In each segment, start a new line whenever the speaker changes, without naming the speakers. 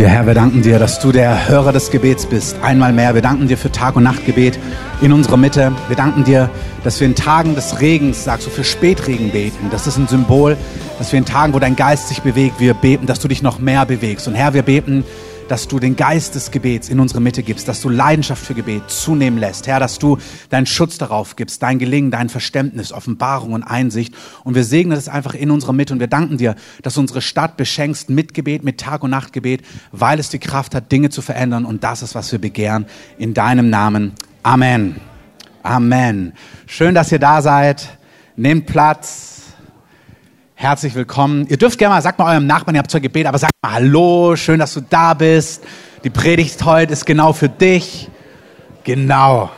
Ja, Herr, wir danken dir, dass du der Hörer des Gebets bist. Einmal mehr. Wir danken dir für Tag- und Nachtgebet in unserer Mitte. Wir danken dir, dass wir in Tagen des Regens, sagst du, für Spätregen beten. Das ist ein Symbol, dass wir in Tagen, wo dein Geist sich bewegt, wir beten, dass du dich noch mehr bewegst. Und Herr, wir beten, dass du den Geist des Gebets in unsere Mitte gibst, dass du Leidenschaft für Gebet zunehmen lässt. Herr, dass du deinen Schutz darauf gibst, dein Gelingen, dein Verständnis, Offenbarung und Einsicht. Und wir segnen das einfach in unserer Mitte und wir danken dir, dass du unsere Stadt beschenkst mit Gebet, mit Tag- und Nachtgebet, weil es die Kraft hat, Dinge zu verändern. Und das ist, was wir begehren. In deinem Namen. Amen. Amen. Schön, dass ihr da seid. Nehmt Platz. Herzlich willkommen. Ihr dürft gerne mal, sagt mal eurem Nachbarn, ihr habt zwar Gebet, aber sagt mal Hallo, schön, dass du da bist. Die Predigt heute ist genau für dich. Genau.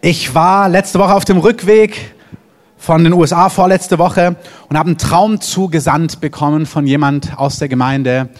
Ich war letzte Woche auf dem Rückweg von den USA vorletzte Woche und habe einen Traum zugesandt bekommen von jemand aus der Gemeinde.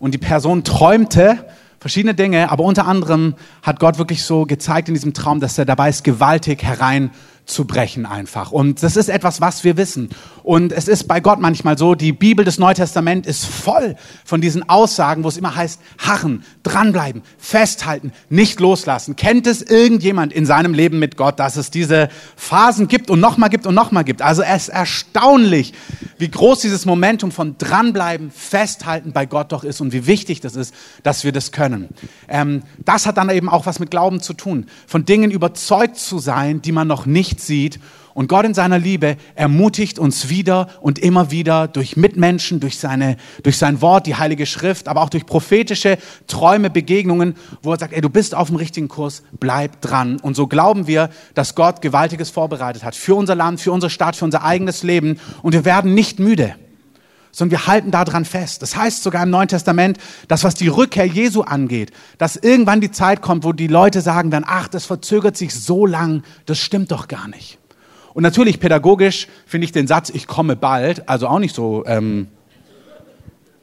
Und die Person träumte verschiedene Dinge, aber unter anderem hat Gott wirklich so gezeigt in diesem Traum, dass er dabei ist, gewaltig herein zu brechen einfach. Und das ist etwas, was wir wissen. Und es ist bei Gott manchmal so, die Bibel des Neuen Testaments ist voll von diesen Aussagen, wo es immer heißt, harren, dranbleiben, festhalten, nicht loslassen. Kennt es irgendjemand in seinem Leben mit Gott, dass es diese Phasen gibt und nochmal gibt und nochmal gibt? Also es ist erstaunlich, wie groß dieses Momentum von dranbleiben, festhalten bei Gott doch ist und wie wichtig das ist, dass wir das können. Ähm, das hat dann eben auch was mit Glauben zu tun. Von Dingen überzeugt zu sein, die man noch nicht sieht und Gott in seiner Liebe ermutigt uns wieder und immer wieder durch Mitmenschen, durch, seine, durch sein Wort, die Heilige Schrift, aber auch durch prophetische Träume, Begegnungen, wo er sagt, ey, du bist auf dem richtigen Kurs, bleib dran. Und so glauben wir, dass Gott Gewaltiges vorbereitet hat für unser Land, für unsere Stadt, für unser eigenes Leben. Und wir werden nicht müde sondern wir halten daran fest. Das heißt sogar im Neuen Testament, dass was die Rückkehr Jesu angeht, dass irgendwann die Zeit kommt, wo die Leute sagen dann, ach, das verzögert sich so lang, das stimmt doch gar nicht. Und natürlich pädagogisch finde ich den Satz, ich komme bald, also auch nicht so ähm,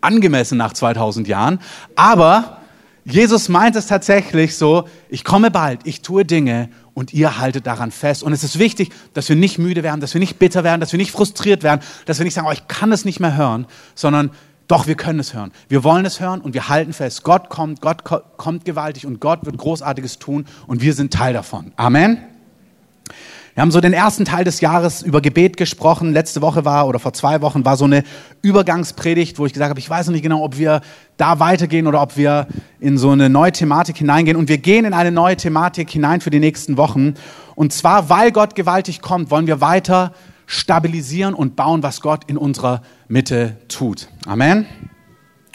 angemessen nach 2000 Jahren. Aber Jesus meint es tatsächlich so, ich komme bald, ich tue Dinge und ihr haltet daran fest. Und es ist wichtig, dass wir nicht müde werden, dass wir nicht bitter werden, dass wir nicht frustriert werden, dass wir nicht sagen, oh, ich kann es nicht mehr hören, sondern doch, wir können es hören. Wir wollen es hören und wir halten fest. Gott kommt, Gott kommt gewaltig und Gott wird Großartiges tun und wir sind Teil davon. Amen. Wir haben so den ersten Teil des Jahres über Gebet gesprochen. Letzte Woche war oder vor zwei Wochen war so eine Übergangspredigt, wo ich gesagt habe, ich weiß noch nicht genau, ob wir da weitergehen oder ob wir in so eine neue Thematik hineingehen. Und wir gehen in eine neue Thematik hinein für die nächsten Wochen. Und zwar, weil Gott gewaltig kommt, wollen wir weiter stabilisieren und bauen, was Gott in unserer Mitte tut. Amen.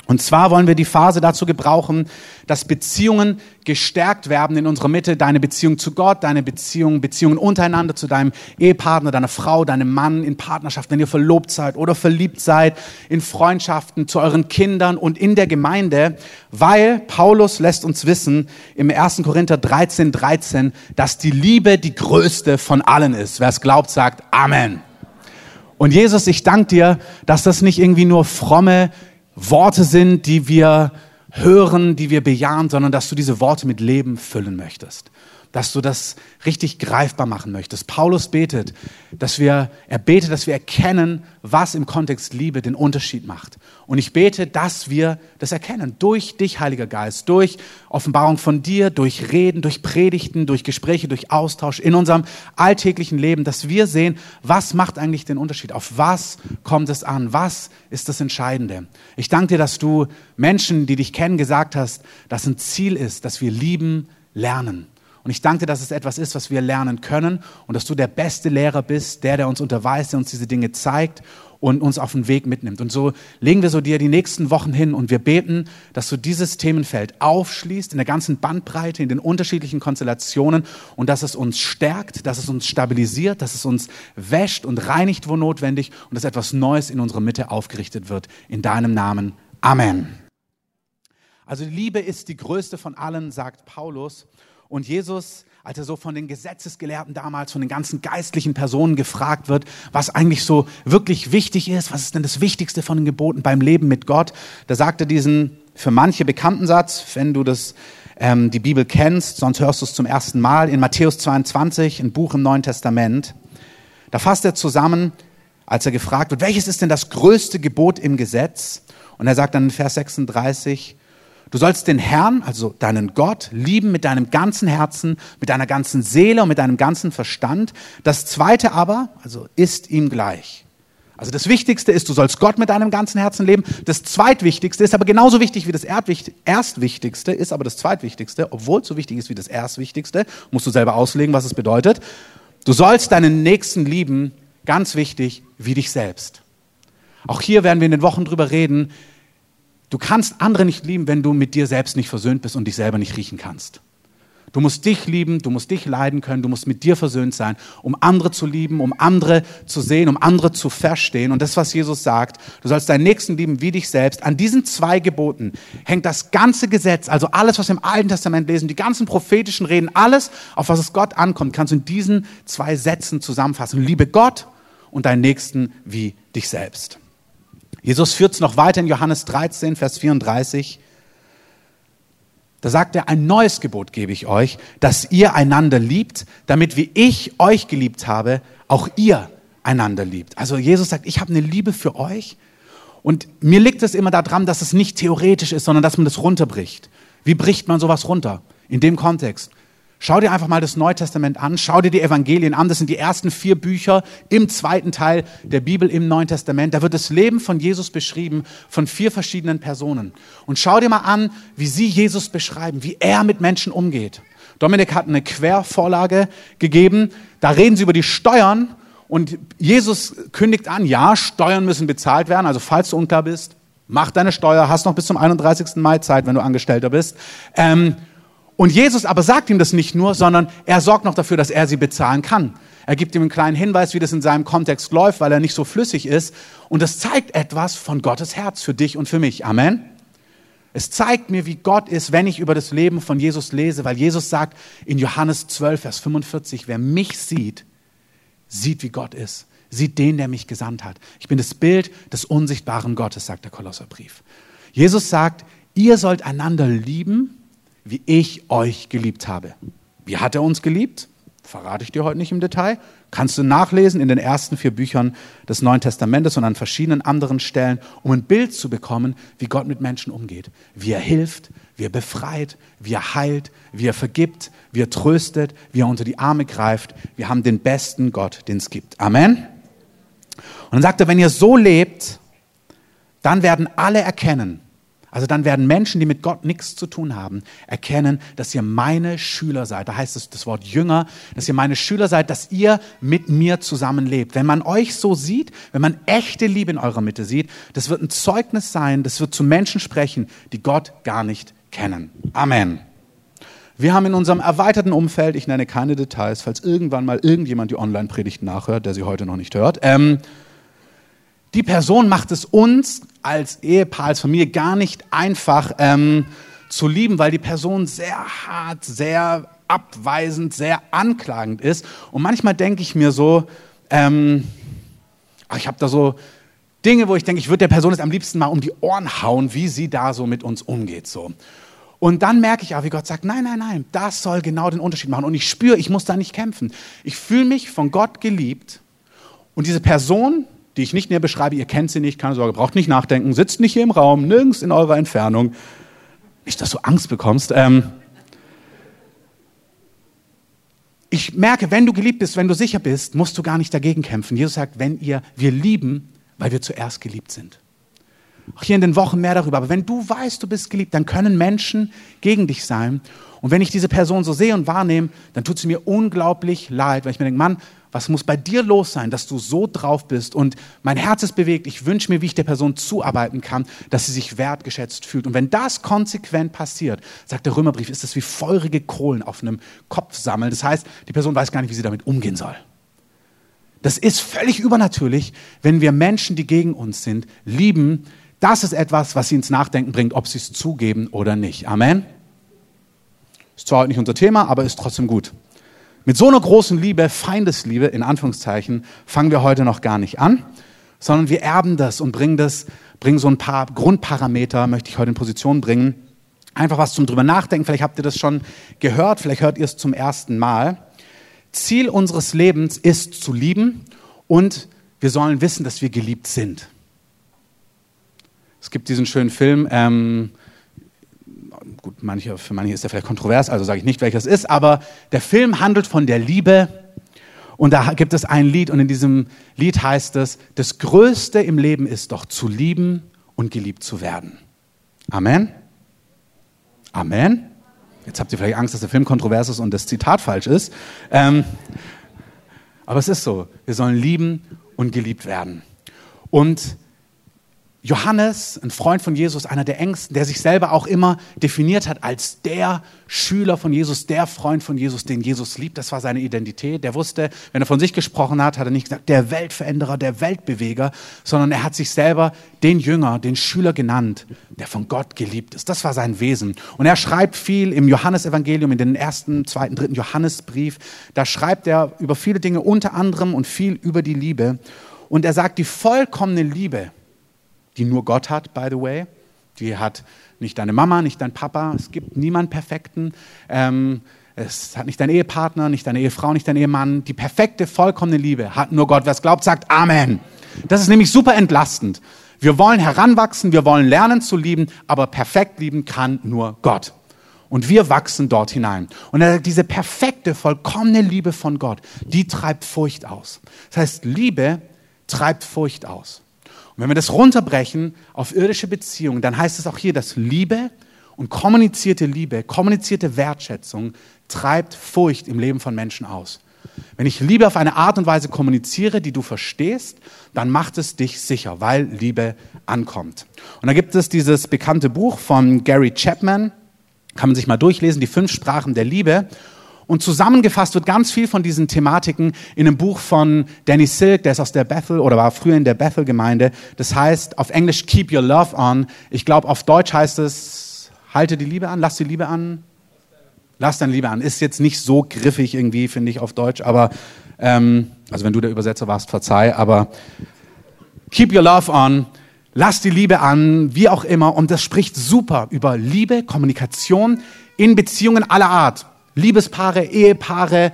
Und zwar wollen wir die Phase dazu gebrauchen, dass Beziehungen gestärkt werden in unserer Mitte. Deine Beziehung zu Gott, deine Beziehung, Beziehungen untereinander zu deinem Ehepartner, deiner Frau, deinem Mann, in Partnerschaft, wenn ihr verlobt seid oder verliebt seid, in Freundschaften, zu euren Kindern und in der Gemeinde, weil Paulus lässt uns wissen im 1. Korinther 13, 13, dass die Liebe die größte von allen ist. Wer es glaubt, sagt Amen. Und Jesus, ich danke dir, dass das nicht irgendwie nur fromme Worte sind, die wir hören, die wir bejahen, sondern dass du diese Worte mit Leben füllen möchtest dass du das richtig greifbar machen möchtest. Paulus betet, dass wir, er betet, dass wir erkennen, was im Kontext Liebe den Unterschied macht. Und ich bete, dass wir das erkennen. Durch dich, Heiliger Geist, durch Offenbarung von dir, durch Reden, durch Predigten, durch Gespräche, durch Austausch in unserem alltäglichen Leben, dass wir sehen, was macht eigentlich den Unterschied? Auf was kommt es an? Was ist das Entscheidende? Ich danke dir, dass du Menschen, die dich kennen, gesagt hast, dass ein Ziel ist, dass wir lieben lernen. Und ich danke dass es etwas ist, was wir lernen können und dass du der beste Lehrer bist, der, der uns unterweist, der uns diese Dinge zeigt und uns auf den Weg mitnimmt. Und so legen wir so dir die nächsten Wochen hin und wir beten, dass du dieses Themenfeld aufschließt in der ganzen Bandbreite, in den unterschiedlichen Konstellationen und dass es uns stärkt, dass es uns stabilisiert, dass es uns wäscht und reinigt, wo notwendig und dass etwas Neues in unserer Mitte aufgerichtet wird. In deinem Namen. Amen. Also Liebe ist die größte von allen, sagt Paulus. Und Jesus, als er so von den Gesetzesgelehrten damals, von den ganzen geistlichen Personen gefragt wird, was eigentlich so wirklich wichtig ist, was ist denn das Wichtigste von den Geboten beim Leben mit Gott, da sagt er diesen für manche bekannten Satz, wenn du das, ähm, die Bibel kennst, sonst hörst du es zum ersten Mal, in Matthäus 22, ein Buch im Neuen Testament. Da fasst er zusammen, als er gefragt wird, welches ist denn das größte Gebot im Gesetz? Und er sagt dann in Vers 36, du sollst den Herrn, also deinen Gott, lieben mit deinem ganzen Herzen, mit deiner ganzen Seele und mit deinem ganzen Verstand. Das zweite aber, also ist ihm gleich. Also das Wichtigste ist, du sollst Gott mit deinem ganzen Herzen leben. Das Zweitwichtigste ist aber genauso wichtig wie das Erstwichtigste, ist aber das Zweitwichtigste, obwohl es so wichtig ist wie das Erstwichtigste, musst du selber auslegen, was es bedeutet. Du sollst deinen Nächsten lieben, ganz wichtig, wie dich selbst. Auch hier werden wir in den Wochen drüber reden. Du kannst andere nicht lieben, wenn du mit dir selbst nicht versöhnt bist und dich selber nicht riechen kannst. Du musst dich lieben, du musst dich leiden können, du musst mit dir versöhnt sein, um andere zu lieben, um andere zu sehen, um andere zu verstehen. Und das, was Jesus sagt, du sollst deinen Nächsten lieben wie dich selbst. An diesen zwei Geboten hängt das ganze Gesetz, also alles, was wir im Alten Testament lesen, die ganzen prophetischen Reden, alles, auf was es Gott ankommt, kannst du in diesen zwei Sätzen zusammenfassen. Liebe Gott und deinen Nächsten wie dich selbst. Jesus führt es noch weiter in Johannes 13, Vers 34. Da sagt er, ein neues Gebot gebe ich euch, dass ihr einander liebt, damit wie ich euch geliebt habe, auch ihr einander liebt. Also Jesus sagt, ich habe eine Liebe für euch und mir liegt es immer daran, dass es nicht theoretisch ist, sondern dass man das runterbricht. Wie bricht man sowas runter? In dem Kontext. Schau dir einfach mal das Neue Testament an, schau dir die Evangelien an. Das sind die ersten vier Bücher im zweiten Teil der Bibel im Neuen Testament. Da wird das Leben von Jesus beschrieben von vier verschiedenen Personen. Und schau dir mal an, wie sie Jesus beschreiben, wie er mit Menschen umgeht. Dominik hat eine Quervorlage gegeben. Da reden sie über die Steuern und Jesus kündigt an, ja, Steuern müssen bezahlt werden. Also falls du unklar bist, mach deine Steuer, hast noch bis zum 31. Mai Zeit, wenn du Angestellter bist. Ähm, und Jesus aber sagt ihm das nicht nur, sondern er sorgt noch dafür, dass er sie bezahlen kann. Er gibt ihm einen kleinen Hinweis, wie das in seinem Kontext läuft, weil er nicht so flüssig ist. Und das zeigt etwas von Gottes Herz für dich und für mich. Amen. Es zeigt mir, wie Gott ist, wenn ich über das Leben von Jesus lese, weil Jesus sagt in Johannes 12, Vers 45, wer mich sieht, sieht, wie Gott ist. Sieht den, der mich gesandt hat. Ich bin das Bild des unsichtbaren Gottes, sagt der Kolosserbrief. Jesus sagt, ihr sollt einander lieben, wie ich euch geliebt habe. Wie hat er uns geliebt? Verrate ich dir heute nicht im Detail. Kannst du nachlesen in den ersten vier Büchern des Neuen Testamentes und an verschiedenen anderen Stellen, um ein Bild zu bekommen, wie Gott mit Menschen umgeht. Wie er hilft, wie er befreit, wie er heilt, wie er vergibt, wie er tröstet, wie er unter die Arme greift. Wir haben den besten Gott, den es gibt. Amen. Und dann sagt er, wenn ihr so lebt, dann werden alle erkennen, also dann werden Menschen, die mit Gott nichts zu tun haben, erkennen, dass ihr meine Schüler seid. Da heißt es das Wort Jünger, dass ihr meine Schüler seid, dass ihr mit mir zusammenlebt. Wenn man euch so sieht, wenn man echte Liebe in eurer Mitte sieht, das wird ein Zeugnis sein, das wird zu Menschen sprechen, die Gott gar nicht kennen. Amen. Wir haben in unserem erweiterten Umfeld, ich nenne keine Details, falls irgendwann mal irgendjemand die Online-Predigt nachhört, der sie heute noch nicht hört, ähm, die Person macht es uns als Ehepaar, als Familie gar nicht einfach ähm, zu lieben, weil die Person sehr hart, sehr abweisend, sehr anklagend ist. Und manchmal denke ich mir so, ähm, ich habe da so Dinge, wo ich denke, ich würde der Person jetzt am liebsten mal um die Ohren hauen, wie sie da so mit uns umgeht. So. Und dann merke ich auch, wie Gott sagt, nein, nein, nein, das soll genau den Unterschied machen. Und ich spüre, ich muss da nicht kämpfen. Ich fühle mich von Gott geliebt. Und diese Person, die ich nicht näher beschreibe, ihr kennt sie nicht, keine Sorge, braucht nicht nachdenken, sitzt nicht hier im Raum, nirgends in eurer Entfernung. Nicht, dass du Angst bekommst. Ähm ich merke, wenn du geliebt bist, wenn du sicher bist, musst du gar nicht dagegen kämpfen. Jesus sagt, wenn ihr, wir lieben, weil wir zuerst geliebt sind. Auch hier in den Wochen mehr darüber. Aber wenn du weißt, du bist geliebt, dann können Menschen gegen dich sein. Und wenn ich diese Person so sehe und wahrnehme, dann tut sie mir unglaublich leid, weil ich mir denke, Mann, was muss bei dir los sein, dass du so drauf bist und mein Herz ist bewegt. Ich wünsche mir, wie ich der Person zuarbeiten kann, dass sie sich wertgeschätzt fühlt. Und wenn das konsequent passiert, sagt der Römerbrief, ist das wie feurige Kohlen auf einem Kopf sammeln. Das heißt, die Person weiß gar nicht, wie sie damit umgehen soll. Das ist völlig übernatürlich, wenn wir Menschen, die gegen uns sind, lieben. Das ist etwas, was sie ins Nachdenken bringt, ob sie es zugeben oder nicht. Amen. Ist zwar heute nicht unser Thema, aber ist trotzdem gut. Mit so einer großen Liebe, Feindesliebe in Anführungszeichen, fangen wir heute noch gar nicht an, sondern wir erben das und bringen das, bringen so ein paar Grundparameter, möchte ich heute in Position bringen. Einfach was zum drüber nachdenken. Vielleicht habt ihr das schon gehört, vielleicht hört ihr es zum ersten Mal. Ziel unseres Lebens ist zu lieben und wir sollen wissen, dass wir geliebt sind. Es gibt diesen schönen Film, ähm, gut, manche, für manche ist der vielleicht kontrovers, also sage ich nicht, welches ist, aber der Film handelt von der Liebe und da gibt es ein Lied und in diesem Lied heißt es, das Größte im Leben ist doch zu lieben und geliebt zu werden. Amen. Amen. Jetzt habt ihr vielleicht Angst, dass der Film kontrovers ist und das Zitat falsch ist. Ähm, aber es ist so, wir sollen lieben und geliebt werden. Und Johannes, ein Freund von Jesus, einer der engsten, der sich selber auch immer definiert hat als der Schüler von Jesus, der Freund von Jesus, den Jesus liebt. Das war seine Identität. Der wusste, wenn er von sich gesprochen hat, hat er nicht gesagt, der Weltveränderer, der Weltbeweger, sondern er hat sich selber den Jünger, den Schüler genannt, der von Gott geliebt ist. Das war sein Wesen. Und er schreibt viel im Johannesevangelium, in den ersten, zweiten, dritten Johannesbrief. Da schreibt er über viele Dinge, unter anderem und viel über die Liebe. Und er sagt, die vollkommene Liebe, die nur Gott hat, by the way. Die hat nicht deine Mama, nicht dein Papa. Es gibt niemanden Perfekten. Ähm, es hat nicht dein Ehepartner, nicht deine Ehefrau, nicht dein Ehemann. Die perfekte, vollkommene Liebe hat nur Gott. Wer es glaubt, sagt Amen. Das ist nämlich super entlastend. Wir wollen heranwachsen, wir wollen lernen zu lieben, aber perfekt lieben kann nur Gott. Und wir wachsen dort hinein. Und diese perfekte, vollkommene Liebe von Gott, die treibt Furcht aus. Das heißt, Liebe treibt Furcht aus. Und wenn wir das runterbrechen auf irdische Beziehungen, dann heißt es auch hier, dass Liebe und kommunizierte Liebe, kommunizierte Wertschätzung treibt Furcht im Leben von Menschen aus. Wenn ich Liebe auf eine Art und Weise kommuniziere, die du verstehst, dann macht es dich sicher, weil Liebe ankommt. Und da gibt es dieses bekannte Buch von Gary Chapman, kann man sich mal durchlesen, die fünf Sprachen der Liebe. Und zusammengefasst wird ganz viel von diesen Thematiken in einem Buch von Danny Silk, der ist aus der Bethel oder war früher in der Bethel-Gemeinde. Das heißt auf Englisch Keep Your Love On. Ich glaube, auf Deutsch heißt es Halte die Liebe an, lass die Liebe an. Lass deine Liebe an. Ist jetzt nicht so griffig irgendwie, finde ich, auf Deutsch, aber ähm, also wenn du der Übersetzer warst, verzeih, aber Keep Your Love On. Lass die Liebe an, wie auch immer. Und das spricht super über Liebe, Kommunikation in Beziehungen aller Art. Liebespaare, Ehepaare,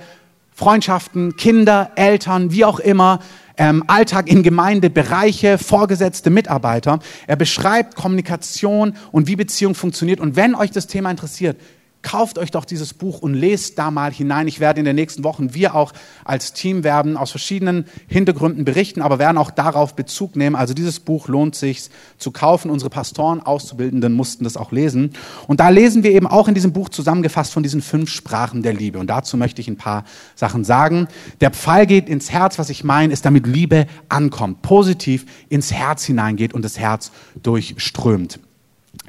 Freundschaften, Kinder, Eltern, wie auch immer, ähm, Alltag in Gemeinde, Bereiche, Vorgesetzte, Mitarbeiter. Er beschreibt Kommunikation und wie Beziehung funktioniert. Und wenn euch das Thema interessiert, kauft euch doch dieses Buch und lest da mal hinein. Ich werde in den nächsten Wochen, wir auch als Team werden aus verschiedenen Hintergründen berichten, aber werden auch darauf Bezug nehmen. Also dieses Buch lohnt sich zu kaufen. Unsere Pastoren, Auszubildenden mussten das auch lesen. Und da lesen wir eben auch in diesem Buch zusammengefasst von diesen fünf Sprachen der Liebe. Und dazu möchte ich ein paar Sachen sagen. Der Pfeil geht ins Herz. Was ich meine, ist, damit Liebe ankommt, positiv ins Herz hineingeht und das Herz durchströmt.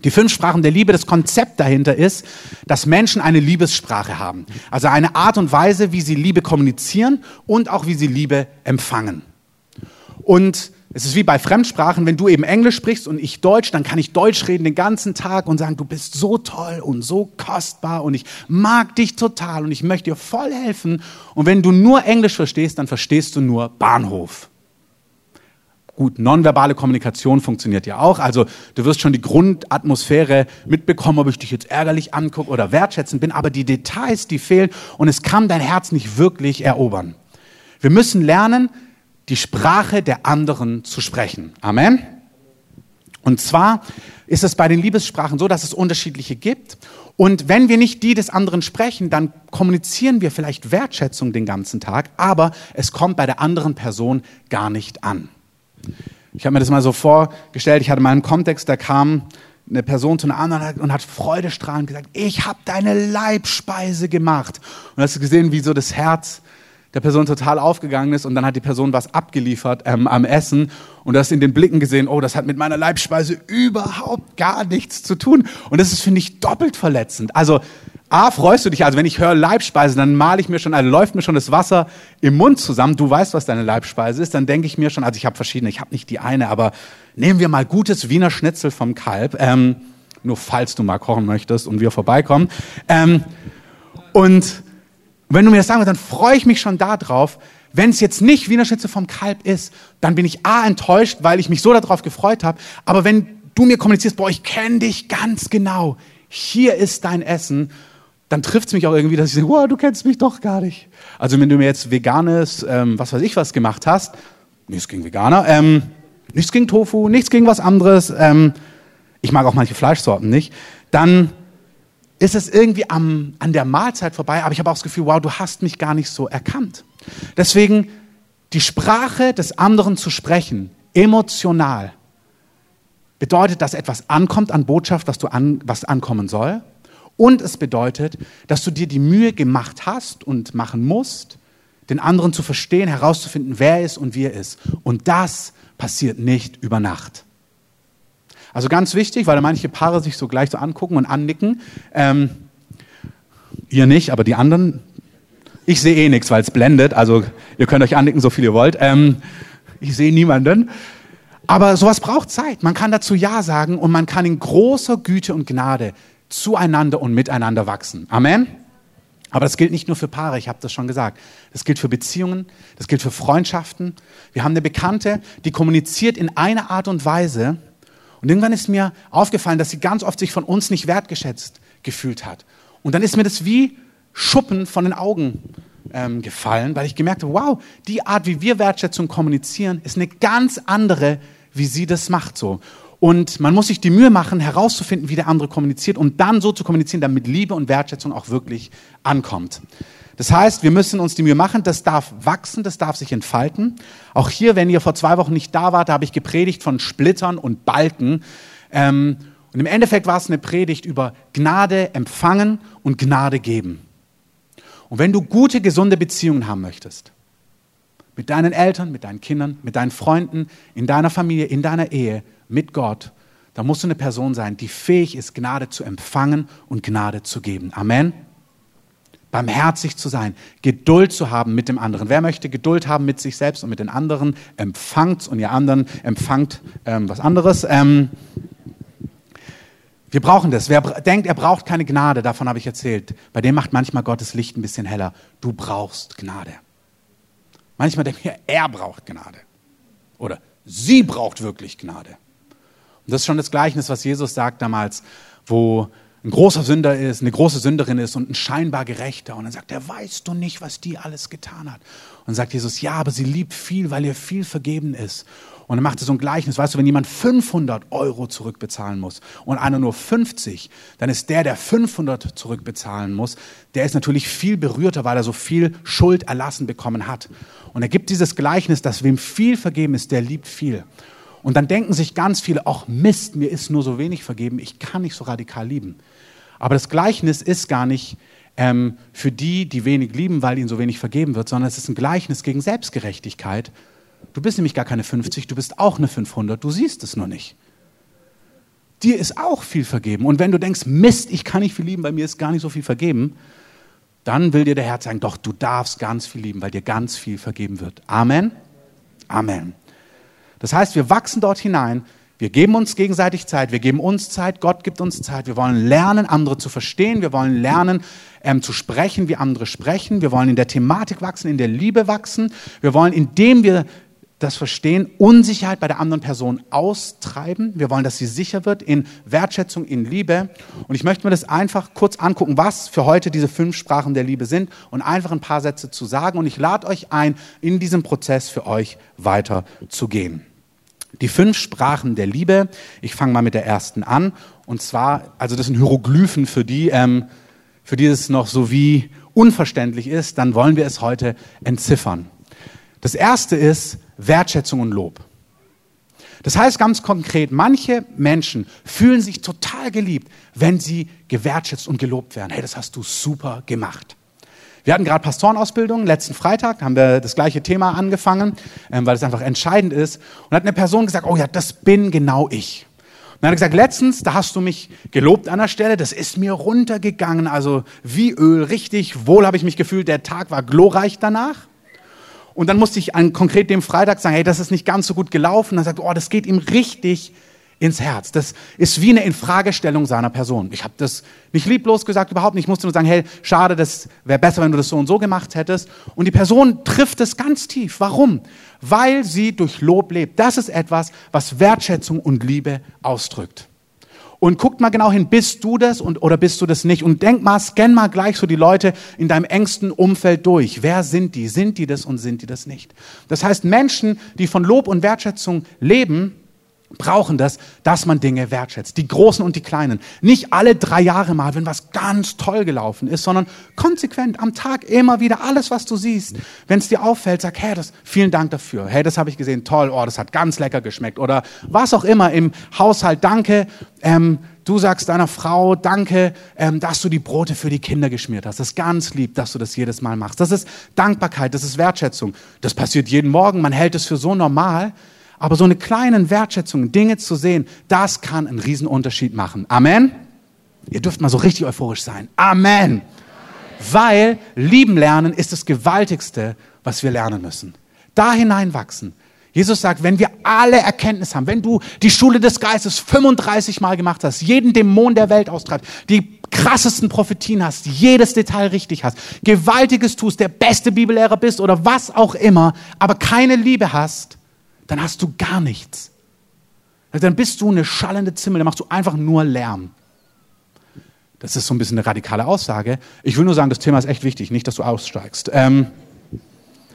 Die fünf Sprachen der Liebe, das Konzept dahinter ist, dass Menschen eine Liebessprache haben. Also eine Art und Weise, wie sie Liebe kommunizieren und auch wie sie Liebe empfangen. Und es ist wie bei Fremdsprachen, wenn du eben Englisch sprichst und ich Deutsch, dann kann ich Deutsch reden den ganzen Tag und sagen, du bist so toll und so kostbar und ich mag dich total und ich möchte dir voll helfen. Und wenn du nur Englisch verstehst, dann verstehst du nur Bahnhof. Gut, nonverbale Kommunikation funktioniert ja auch. Also du wirst schon die Grundatmosphäre mitbekommen, ob ich dich jetzt ärgerlich angucke oder wertschätzend bin, aber die Details, die fehlen und es kann dein Herz nicht wirklich erobern. Wir müssen lernen, die Sprache der anderen zu sprechen. Amen. Und zwar ist es bei den Liebessprachen so, dass es unterschiedliche gibt. Und wenn wir nicht die des anderen sprechen, dann kommunizieren wir vielleicht Wertschätzung den ganzen Tag, aber es kommt bei der anderen Person gar nicht an. Ich habe mir das mal so vorgestellt, ich hatte mal einen Kontext, da kam eine Person zu einer anderen und hat freudestrahlend gesagt, ich habe deine Leibspeise gemacht. Und hast du gesehen, wie so das Herz der Person total aufgegangen ist und dann hat die Person was abgeliefert ähm, am Essen und du hast in den Blicken gesehen, oh, das hat mit meiner Leibspeise überhaupt gar nichts zu tun. Und das ist, finde ich, doppelt verletzend. Also A, freust du dich, also wenn ich höre Leibspeise, dann male ich mir schon, also läuft mir schon das Wasser im Mund zusammen. Du weißt, was deine Leibspeise ist. Dann denke ich mir schon, also ich habe verschiedene, ich habe nicht die eine, aber nehmen wir mal gutes Wiener Schnitzel vom Kalb. Ähm, nur falls du mal kochen möchtest und wir vorbeikommen. Ähm, und wenn du mir das sagen willst, dann freue ich mich schon darauf. Wenn es jetzt nicht Wiener Schnitzel vom Kalb ist, dann bin ich A enttäuscht, weil ich mich so darauf gefreut habe. Aber wenn du mir kommunizierst, boah, ich kenne dich ganz genau, hier ist dein Essen dann trifft es mich auch irgendwie, dass ich sage, wow, du kennst mich doch gar nicht. Also wenn du mir jetzt veganes, ähm, was weiß ich was gemacht hast, nichts gegen Veganer, ähm, nichts gegen Tofu, nichts gegen was anderes, ähm, ich mag auch manche Fleischsorten nicht, dann ist es irgendwie am, an der Mahlzeit vorbei, aber ich habe auch das Gefühl, wow, du hast mich gar nicht so erkannt. Deswegen die Sprache des anderen zu sprechen, emotional, bedeutet, dass etwas ankommt an Botschaft, was, du an, was ankommen soll. Und es bedeutet, dass du dir die Mühe gemacht hast und machen musst, den anderen zu verstehen, herauszufinden, wer er ist und wie er ist. Und das passiert nicht über Nacht. Also ganz wichtig, weil manche Paare sich so gleich so angucken und annicken. Ähm, ihr nicht, aber die anderen. Ich sehe eh nichts, weil es blendet. Also ihr könnt euch annicken, so viel ihr wollt. Ähm, ich sehe niemanden. Aber sowas braucht Zeit. Man kann dazu Ja sagen und man kann in großer Güte und Gnade zueinander und miteinander wachsen. Amen. Aber das gilt nicht nur für Paare, ich habe das schon gesagt. Das gilt für Beziehungen, das gilt für Freundschaften. Wir haben eine Bekannte, die kommuniziert in einer Art und Weise. Und irgendwann ist mir aufgefallen, dass sie ganz oft sich von uns nicht wertgeschätzt gefühlt hat. Und dann ist mir das wie Schuppen von den Augen ähm, gefallen, weil ich gemerkt habe, wow, die Art, wie wir Wertschätzung kommunizieren, ist eine ganz andere, wie sie das macht so. Und man muss sich die Mühe machen, herauszufinden, wie der andere kommuniziert und dann so zu kommunizieren, damit Liebe und Wertschätzung auch wirklich ankommt. Das heißt, wir müssen uns die Mühe machen, das darf wachsen, das darf sich entfalten. Auch hier, wenn ihr vor zwei Wochen nicht da wart, habe ich gepredigt von Splittern und Balken. Ähm, und im Endeffekt war es eine Predigt über Gnade empfangen und Gnade geben. Und wenn du gute, gesunde Beziehungen haben möchtest, mit deinen Eltern, mit deinen Kindern, mit deinen Freunden, in deiner Familie, in deiner Ehe, mit Gott, da musst du eine Person sein, die fähig ist, Gnade zu empfangen und Gnade zu geben. Amen. Barmherzig zu sein, Geduld zu haben mit dem anderen. Wer möchte Geduld haben mit sich selbst und mit den anderen, empfangt und ihr anderen empfangt ähm, was anderes. Ähm, wir brauchen das. Wer denkt, er braucht keine Gnade, davon habe ich erzählt, bei dem macht manchmal Gottes Licht ein bisschen heller. Du brauchst Gnade. Manchmal denkt wir, er braucht Gnade. Oder sie braucht wirklich Gnade. Und das ist schon das Gleichnis, was Jesus sagt damals, wo ein großer Sünder ist, eine große Sünderin ist und ein scheinbar Gerechter. Und dann sagt er, weißt du nicht, was die alles getan hat? Und dann sagt Jesus, ja, aber sie liebt viel, weil ihr viel vergeben ist. Und dann macht er so ein Gleichnis. Weißt du, wenn jemand 500 Euro zurückbezahlen muss und einer nur 50, dann ist der, der 500 zurückbezahlen muss, der ist natürlich viel berührter, weil er so viel Schuld erlassen bekommen hat. Und er gibt dieses Gleichnis, dass wem viel vergeben ist, der liebt viel. Und dann denken sich ganz viele, ach Mist, mir ist nur so wenig vergeben, ich kann nicht so radikal lieben. Aber das Gleichnis ist gar nicht ähm, für die, die wenig lieben, weil ihnen so wenig vergeben wird, sondern es ist ein Gleichnis gegen Selbstgerechtigkeit. Du bist nämlich gar keine 50, du bist auch eine 500, du siehst es nur nicht. Dir ist auch viel vergeben. Und wenn du denkst, Mist, ich kann nicht viel lieben, weil mir ist gar nicht so viel vergeben, dann will dir der Herr sagen, doch, du darfst ganz viel lieben, weil dir ganz viel vergeben wird. Amen. Amen. Das heißt, wir wachsen dort hinein, wir geben uns gegenseitig Zeit, wir geben uns Zeit, Gott gibt uns Zeit. Wir wollen lernen, andere zu verstehen, wir wollen lernen, ähm, zu sprechen, wie andere sprechen. Wir wollen in der Thematik wachsen, in der Liebe wachsen. Wir wollen, indem wir das Verstehen, Unsicherheit bei der anderen Person austreiben. Wir wollen, dass sie sicher wird in Wertschätzung, in Liebe. Und ich möchte mir das einfach kurz angucken, was für heute diese fünf Sprachen der Liebe sind und einfach ein paar Sätze zu sagen. Und ich lade euch ein, in diesem Prozess für euch weiter zu gehen. Die fünf Sprachen der Liebe. Ich fange mal mit der ersten an. Und zwar, also das sind Hieroglyphen für die, ähm, für die es noch so wie unverständlich ist. Dann wollen wir es heute entziffern. Das erste ist Wertschätzung und Lob. Das heißt ganz konkret, manche Menschen fühlen sich total geliebt, wenn sie gewertschätzt und gelobt werden. Hey, das hast du super gemacht. Wir hatten gerade Pastorenausbildung, letzten Freitag haben wir das gleiche Thema angefangen, ähm, weil es einfach entscheidend ist. Und hat eine Person gesagt, oh ja, das bin genau ich. Und dann hat er gesagt, letztens, da hast du mich gelobt an der Stelle, das ist mir runtergegangen, also wie Öl, richtig wohl habe ich mich gefühlt, der Tag war glorreich danach. Und dann musste ich an konkret dem Freitag sagen, hey, das ist nicht ganz so gut gelaufen. Dann sagt, oh, das geht ihm richtig ins Herz. Das ist wie eine Infragestellung seiner Person. Ich habe das nicht lieblos gesagt, überhaupt nicht. Ich musste nur sagen, hey, schade, das wäre besser, wenn du das so und so gemacht hättest. Und die Person trifft es ganz tief. Warum? Weil sie durch Lob lebt. Das ist etwas, was Wertschätzung und Liebe ausdrückt. Und guckt mal genau hin, bist du das und, oder bist du das nicht? Und denk mal, scan mal gleich so die Leute in deinem engsten Umfeld durch. Wer sind die? Sind die das und sind die das nicht? Das heißt, Menschen, die von Lob und Wertschätzung leben, brauchen das, dass man Dinge wertschätzt. Die großen und die kleinen. Nicht alle drei Jahre mal, wenn was ganz toll gelaufen ist, sondern konsequent am Tag immer wieder alles, was du siehst. Wenn es dir auffällt, sag, hey, das, vielen Dank dafür. Hey, das habe ich gesehen, toll, oh, das hat ganz lecker geschmeckt. Oder was auch immer im Haushalt, danke. Ähm, du sagst deiner Frau, danke, ähm, dass du die Brote für die Kinder geschmiert hast. Das ist ganz lieb, dass du das jedes Mal machst. Das ist Dankbarkeit, das ist Wertschätzung. Das passiert jeden Morgen, man hält es für so normal. Aber so eine kleine Wertschätzung, Dinge zu sehen, das kann einen Riesenunterschied machen. Amen. Ihr dürft mal so richtig euphorisch sein. Amen. Weil lieben lernen ist das Gewaltigste, was wir lernen müssen. Da hineinwachsen. Jesus sagt, wenn wir alle Erkenntnis haben, wenn du die Schule des Geistes 35 Mal gemacht hast, jeden Dämon der Welt austreibst, die krassesten Prophetien hast, jedes Detail richtig hast, gewaltiges tust, der beste Bibellehrer bist oder was auch immer, aber keine Liebe hast, dann hast du gar nichts. Dann bist du eine schallende Zimmel, dann machst du einfach nur Lärm. Das ist so ein bisschen eine radikale Aussage. Ich will nur sagen, das Thema ist echt wichtig, nicht, dass du aussteigst. Ähm,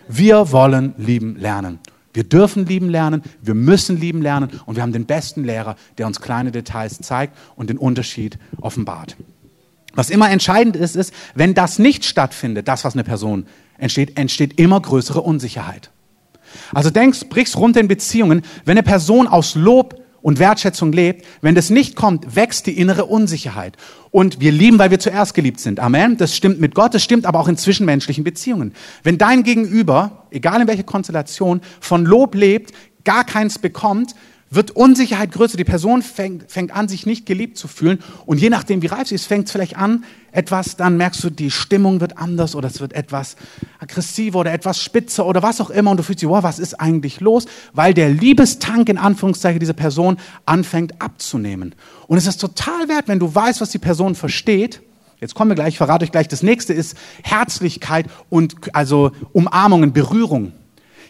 wir wollen lieben lernen. Wir dürfen lieben lernen, wir müssen lieben lernen und wir haben den besten Lehrer, der uns kleine Details zeigt und den Unterschied offenbart. Was immer entscheidend ist, ist, wenn das nicht stattfindet, das, was eine Person entsteht, entsteht immer größere Unsicherheit. Also denkst, brichst runter in Beziehungen, wenn eine Person aus Lob und Wertschätzung lebt, wenn das nicht kommt, wächst die innere Unsicherheit. Und wir lieben, weil wir zuerst geliebt sind. Amen. Das stimmt mit Gott, das stimmt aber auch in zwischenmenschlichen Beziehungen. Wenn dein Gegenüber, egal in welcher Konstellation, von Lob lebt, gar keins bekommt, wird Unsicherheit größer. Die Person fängt, fängt an, sich nicht geliebt zu fühlen. Und je nachdem, wie reif sie ist, fängt es vielleicht an, etwas, dann merkst du, die Stimmung wird anders oder es wird etwas aggressiver oder etwas spitzer oder was auch immer. Und du fühlst dich, wow, was ist eigentlich los? Weil der Liebestank in Anführungszeichen dieser Person anfängt abzunehmen. Und es ist total wert, wenn du weißt, was die Person versteht. Jetzt kommen wir gleich, ich verrate euch gleich. Das nächste ist Herzlichkeit und also Umarmungen, Berührung.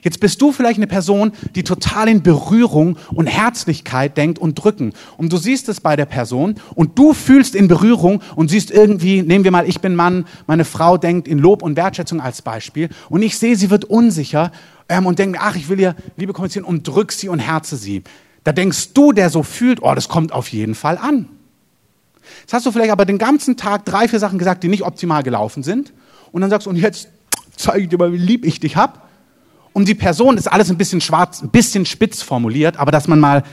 Jetzt bist du vielleicht eine Person, die total in Berührung und Herzlichkeit denkt und drücken. Und du siehst es bei der Person und du fühlst in Berührung und siehst irgendwie, nehmen wir mal, ich bin Mann, meine Frau denkt in Lob und Wertschätzung als Beispiel und ich sehe, sie wird unsicher ähm, und denkt, ach, ich will ihr Liebe kommunizieren und drück sie und herze sie. Da denkst du, der so fühlt, oh, das kommt auf jeden Fall an. Jetzt hast du vielleicht aber den ganzen Tag drei, vier Sachen gesagt, die nicht optimal gelaufen sind. Und dann sagst du, und jetzt zeige ich dir mal, wie lieb ich dich hab um die Person ist alles ein bisschen schwarz, ein bisschen spitz formuliert, aber dass man mal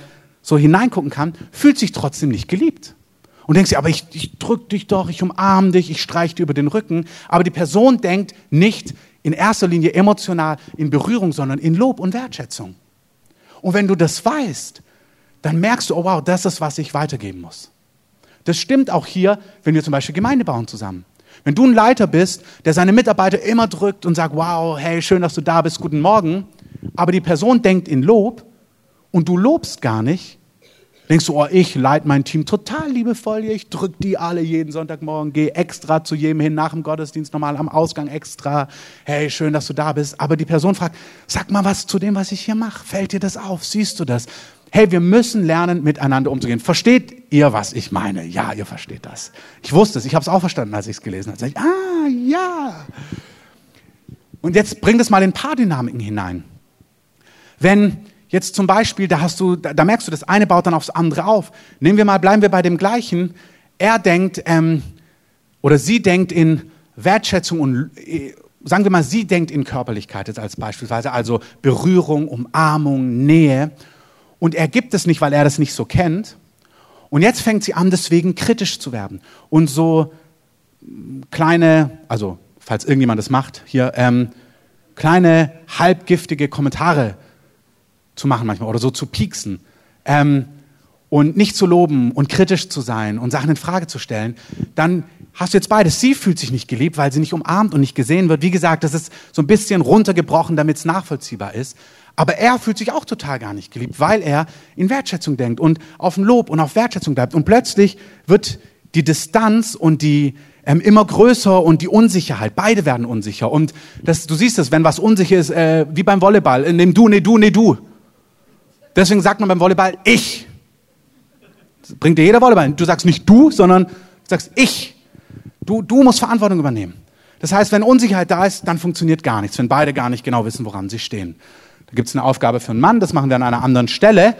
so hineingucken kann, fühlt sich trotzdem nicht geliebt. Und denkst dir, aber ich, ich drück dich doch, ich umarme dich, ich streich dir über den Rücken. Aber die Person denkt nicht in erster Linie emotional in Berührung, sondern in Lob und Wertschätzung. Und wenn du das weißt, dann merkst du, oh wow, das ist, was ich weitergeben muss. Das stimmt auch hier, wenn wir zum Beispiel Gemeinde bauen zusammen. Wenn du ein Leiter bist, der seine Mitarbeiter immer drückt und sagt, wow, hey, schön, dass du da bist, guten Morgen, aber die Person denkt in Lob und du lobst gar nicht, denkst du, oh, ich leite mein Team total liebevoll, ich drücke die alle jeden Sonntagmorgen, gehe extra zu jedem hin, nach dem Gottesdienst nochmal am Ausgang extra, hey, schön, dass du da bist. Aber die Person fragt, sag mal was zu dem, was ich hier mache. Fällt dir das auf? Siehst du das? Hey, wir müssen lernen, miteinander umzugehen. Versteht ihr, was ich meine? Ja, ihr versteht das. Ich wusste es, ich habe es auch verstanden, als ich es gelesen habe. Ich, ah, ja. Und jetzt bring das mal in Paardynamiken hinein. Wenn jetzt zum Beispiel, da hast du, da, da, merkst du, das eine baut dann aufs andere auf. Nehmen wir mal, bleiben wir bei dem gleichen. Er denkt ähm, oder sie denkt in Wertschätzung und äh, sagen wir mal, sie denkt in Körperlichkeit jetzt als beispielsweise, also Berührung, Umarmung, Nähe. Und er gibt es nicht, weil er das nicht so kennt. Und jetzt fängt sie an, deswegen kritisch zu werden. Und so kleine, also falls irgendjemand das macht, hier ähm, kleine halbgiftige Kommentare zu machen manchmal oder so zu pieksen. Ähm, und nicht zu loben und kritisch zu sein und Sachen in Frage zu stellen, dann hast du jetzt beides. Sie fühlt sich nicht geliebt, weil sie nicht umarmt und nicht gesehen wird. Wie gesagt, das ist so ein bisschen runtergebrochen, damit es nachvollziehbar ist. Aber er fühlt sich auch total gar nicht geliebt, weil er in Wertschätzung denkt und auf ein Lob und auf Wertschätzung bleibt. Und plötzlich wird die Distanz und die ähm, immer größer und die Unsicherheit, beide werden unsicher. Und das, du siehst es, wenn was unsicher ist, äh, wie beim Volleyball, nimm du, ne du, ne du. Deswegen sagt man beim Volleyball ich. Das bringt dir jeder Volleyball. Du sagst nicht du, sondern du sagst ich. Du, du musst Verantwortung übernehmen. Das heißt, wenn Unsicherheit da ist, dann funktioniert gar nichts, wenn beide gar nicht genau wissen, woran sie stehen. Gibt es eine Aufgabe für einen Mann, das machen wir an einer anderen Stelle.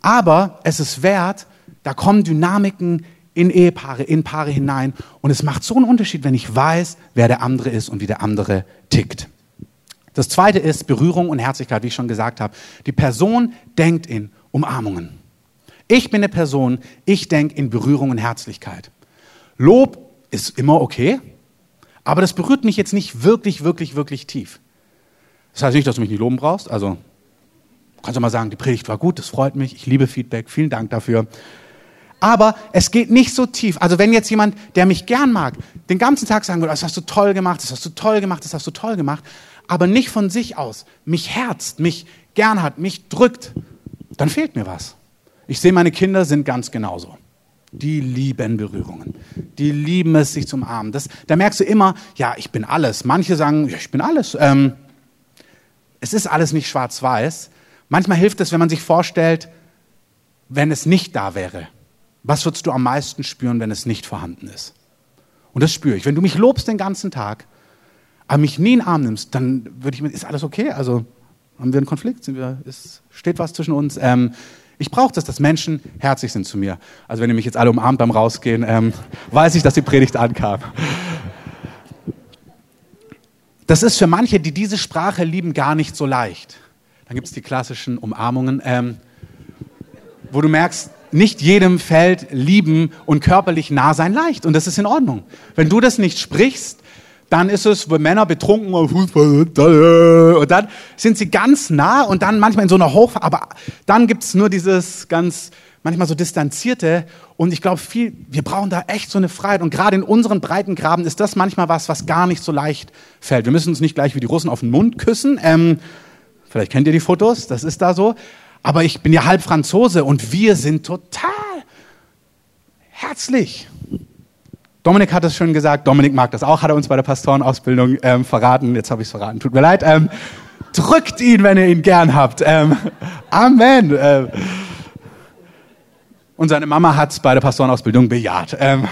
Aber es ist wert, da kommen Dynamiken in Ehepaare, in Paare hinein. Und es macht so einen Unterschied, wenn ich weiß, wer der andere ist und wie der andere tickt. Das zweite ist Berührung und Herzlichkeit, wie ich schon gesagt habe. Die Person denkt in Umarmungen. Ich bin eine Person, ich denke in Berührung und Herzlichkeit. Lob ist immer okay, aber das berührt mich jetzt nicht wirklich, wirklich, wirklich tief. Das heißt nicht, dass du mich nicht loben brauchst. Also kannst du mal sagen, die Predigt war gut, das freut mich, ich liebe Feedback, vielen Dank dafür. Aber es geht nicht so tief. Also wenn jetzt jemand, der mich gern mag, den ganzen Tag sagen würde, das hast du toll gemacht, das hast du toll gemacht, das hast du toll gemacht, aber nicht von sich aus mich herzt, mich gern hat, mich drückt, dann fehlt mir was. Ich sehe, meine Kinder sind ganz genauso. Die lieben Berührungen. Die lieben es, sich zum Armen. Das, da merkst du immer, ja, ich bin alles. Manche sagen, ja, ich bin alles. Ähm, es ist alles nicht schwarz-weiß. Manchmal hilft es, wenn man sich vorstellt, wenn es nicht da wäre. Was würdest du am meisten spüren, wenn es nicht vorhanden ist? Und das spüre ich. Wenn du mich lobst den ganzen Tag, aber mich nie in den Arm nimmst, dann würde ich mir, ist alles okay? Also haben wir einen Konflikt? Wir, ist, steht was zwischen uns? Ähm, ich brauche das, dass Menschen herzlich sind zu mir. Also wenn ihr mich jetzt alle umarmt beim Rausgehen, ähm, weiß ich, dass die Predigt ankam. Das ist für manche, die diese Sprache lieben, gar nicht so leicht. Dann gibt es die klassischen Umarmungen, ähm, wo du merkst, nicht jedem fällt Lieben und körperlich nah sein leicht. Und das ist in Ordnung. Wenn du das nicht sprichst, dann ist es, wo Männer betrunken und dann sind sie ganz nah und dann manchmal in so einer Hoch, aber dann gibt es nur dieses ganz, manchmal so distanzierte und ich glaube viel, wir brauchen da echt so eine Freiheit und gerade in unseren Breitengraben ist das manchmal was, was gar nicht so leicht fällt. Wir müssen uns nicht gleich wie die Russen auf den Mund küssen, ähm, vielleicht kennt ihr die Fotos, das ist da so, aber ich bin ja halb Franzose und wir sind total herzlich. Dominik hat es schon gesagt, Dominik mag das auch, hat er uns bei der Pastorenausbildung ähm, verraten. Jetzt habe ich es verraten, tut mir leid. Ähm, drückt ihn, wenn ihr ihn gern habt. Ähm, Amen. Und seine Mama hat es bei der Pastorenausbildung bejaht. Ähm,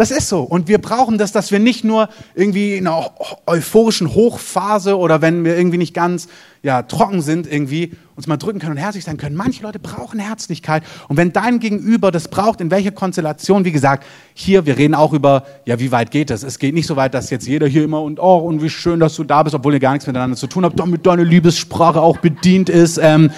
das ist so. Und wir brauchen das, dass wir nicht nur irgendwie in einer euphorischen Hochphase oder wenn wir irgendwie nicht ganz ja, trocken sind, irgendwie uns mal drücken können und herzlich sein können. Manche Leute brauchen Herzlichkeit. Und wenn dein Gegenüber das braucht, in welcher Konstellation, wie gesagt, hier, wir reden auch über, ja, wie weit geht das? Es geht nicht so weit, dass jetzt jeder hier immer und, oh, und wie schön, dass du da bist, obwohl ihr gar nichts miteinander zu tun habt, damit deine Liebessprache auch bedient ist. Ähm,